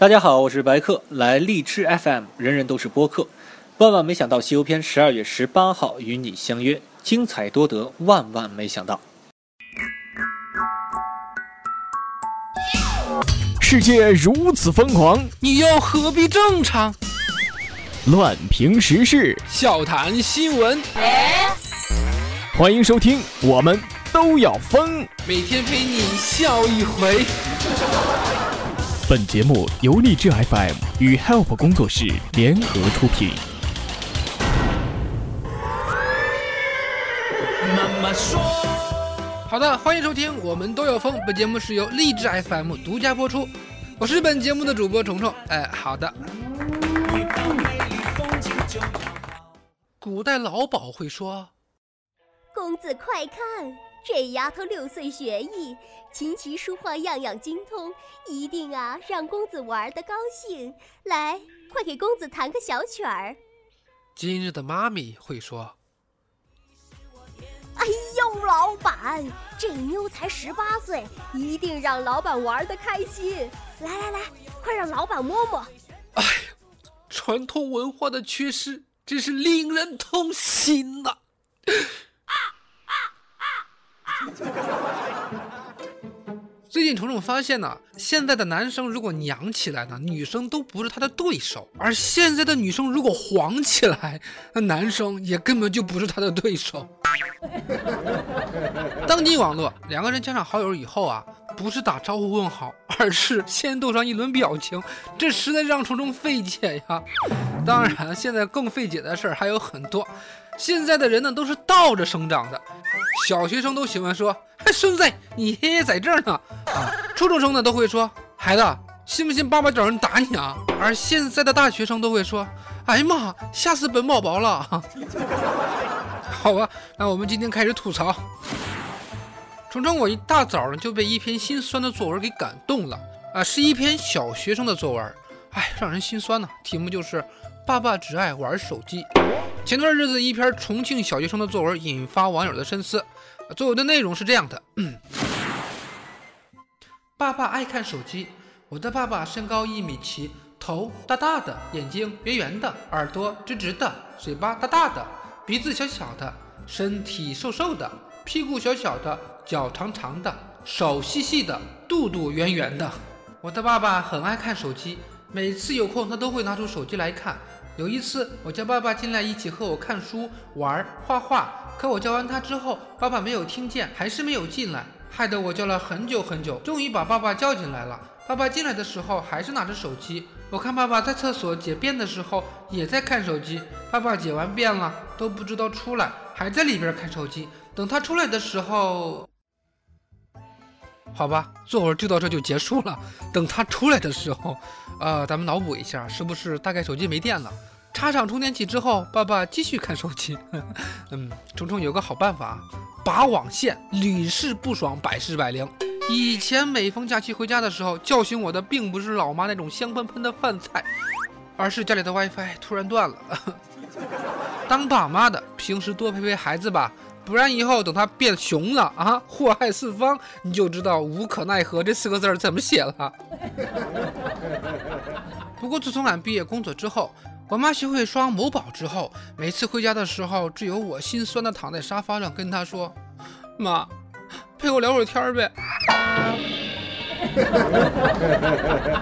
大家好，我是白客，来荔枝 FM，人人都是播客。万万没想到，《西游篇》十二月十八号与你相约，精彩多得，万万没想到。世界如此疯狂，你又何必正常？乱评时事，笑谈新闻，欢迎收听，我们都要疯。每天陪你笑一回。本节目由励志 FM 与 Help 工作室联合出品。妈妈说：“好的，欢迎收听，我们都有风。本节目是由励志 FM 独家播出，我是本节目的主播虫虫。哎，好的。古代老鸨会说：“公子快看。”这丫头六岁学艺，琴棋书画样样精通，一定啊让公子玩得高兴。来，快给公子弹个小曲儿。今日的妈咪会说：“哎呦，老板，这妞才十八岁，一定让老板玩得开心。来来来，快让老板摸摸。”哎，传统文化的缺失真是令人痛心呐。最近虫虫发现呢，现在的男生如果娘起来呢，女生都不是他的对手；而现在的女生如果黄起来，那男生也根本就不是他的对手。当今网络，两个人加上好友以后啊，不是打招呼问好，而是先斗上一轮表情，这实在让虫虫费解呀。当然，现在更费解的事儿还有很多。现在的人呢，都是倒着生长的。小学生都喜欢说：“孙子，你爷爷在这儿呢。”啊，初中生呢都会说：“孩子，信不信爸爸找人打你啊？”而现在的大学生都会说：“哎呀妈，吓死本宝宝了！” 好吧，那我们今天开始吐槽。虫虫，我一大早呢就被一篇心酸的作文给感动了啊，是一篇小学生的作文，哎，让人心酸呢。题目就是“爸爸只爱玩手机”。前段日子，一篇重庆小学生的作文引发网友的深思。作文的内容是这样的：爸爸爱看手机。我的爸爸身高一米七，头大大的，眼睛圆圆的，耳朵直直的，嘴巴大大的，鼻子小小的，身体瘦瘦的，屁股小小的，脚长长的，手细细的，肚肚圆圆的。我的爸爸很爱看手机，每次有空他都会拿出手机来看。有一次，我叫爸爸进来一起和我看书、玩、画画。可我叫完他之后，爸爸没有听见，还是没有进来，害得我叫了很久很久，终于把爸爸叫进来了。爸爸进来的时候还是拿着手机。我看爸爸在厕所解便的时候也在看手机。爸爸解完便了都不知道出来，还在里边看手机。等他出来的时候，好吧，作文就到这就结束了。等他出来的时候，呃，咱们脑补一下，是不是大概手机没电了？插上充电器之后，爸爸继续看手机。嗯，虫虫有个好办法，拔网线，屡试不爽，百试百灵。以前每逢假期回家的时候，叫醒我的并不是老妈那种香喷喷的饭菜，而是家里的 WiFi 突然断了。当爸妈的，平时多陪陪孩子吧，不然以后等他变熊了啊，祸害四方，你就知道“无可奈何”这四个字怎么写了。不过自从俺毕业工作之后，我妈学会刷某宝之后，每次回家的时候，只有我心酸的躺在沙发上，跟她说：“妈，陪我聊会儿天呗。”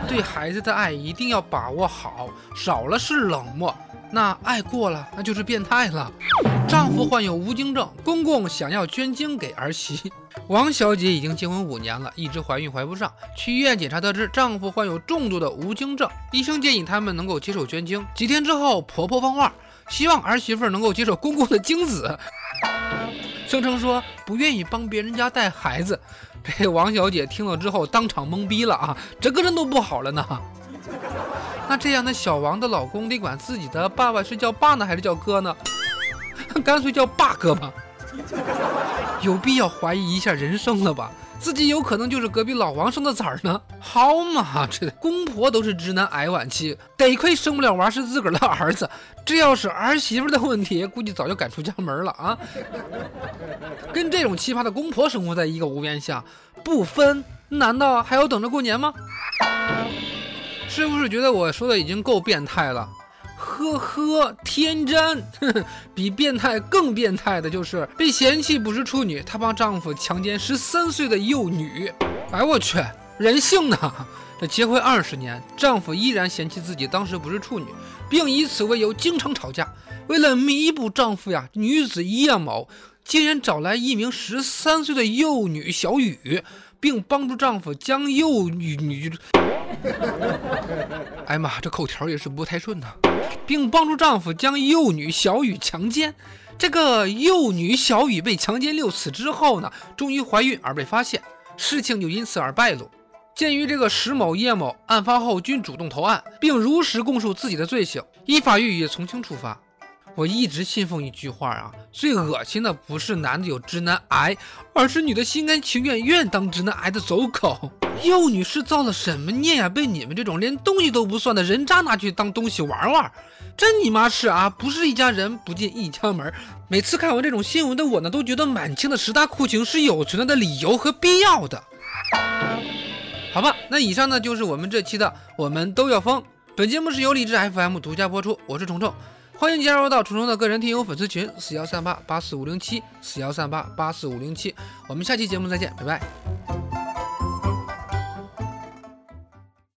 对孩子的爱一定要把握好，少了是冷漠。那爱过了，那就是变态了。丈夫患有无精症，公公想要捐精给儿媳。王小姐已经结婚五年了，一直怀孕怀不上，去医院检查得知丈夫患有重度的无精症，医生建议他们能够接受捐精。几天之后，婆婆放话，希望儿媳妇能够接受公公的精子，声称说不愿意帮别人家带孩子。这王小姐听了之后当场懵逼了啊，整个人都不好了呢。那这样的小王的老公得管自己的爸爸是叫爸呢，还是叫哥呢？干脆叫爸哥吧。有必要怀疑一下人生了吧？自己有可能就是隔壁老王生的崽儿呢？好嘛，这公婆都是直男癌晚期，得亏生不了娃是自个儿的儿子。这要是儿媳妇的问题，估计早就赶出家门了啊！跟这种奇葩的公婆生活在一个屋檐下，不分，难道还要等着过年吗？是不是觉得我说的已经够变态了？呵呵，天真，比变态更变态的就是被嫌弃不是处女，她帮丈夫强奸十三岁的幼女。哎，我去，人性呢？这结婚二十年，丈夫依然嫌弃自己当时不是处女，并以此为由经常吵架。为了弥补丈夫呀，女子叶某竟然找来一名十三岁的幼女小雨，并帮助丈夫将幼女女……哎呀妈，这口条也是不太顺呐，并帮助丈夫将幼女小雨强奸。这个幼女小雨被强奸六次之后呢，终于怀孕而被发现，事情就因此而败露。鉴于这个石某、叶某案发后均主动投案，并如实供述自己的罪行，依法予以从轻处罚。我一直信奉一句话啊，最恶心的不是男的有直男癌，而是女的心甘情愿愿当直男癌的走狗。幼女是造了什么孽呀？被你们这种连东西都不算的人渣拿去当东西玩玩，真你妈是啊！不是一家人不进一家门。每次看完这种新闻的我呢，都觉得满清的十大酷刑是有存在的理由和必要的。好吧，那以上呢就是我们这期的我们都要疯。本节目是由荔枝 FM 独家播出，我是虫虫，欢迎加入到楚虫的个人听友粉丝群四幺三八八四五零七四幺三八八四五零七，我们下期节目再见，拜拜。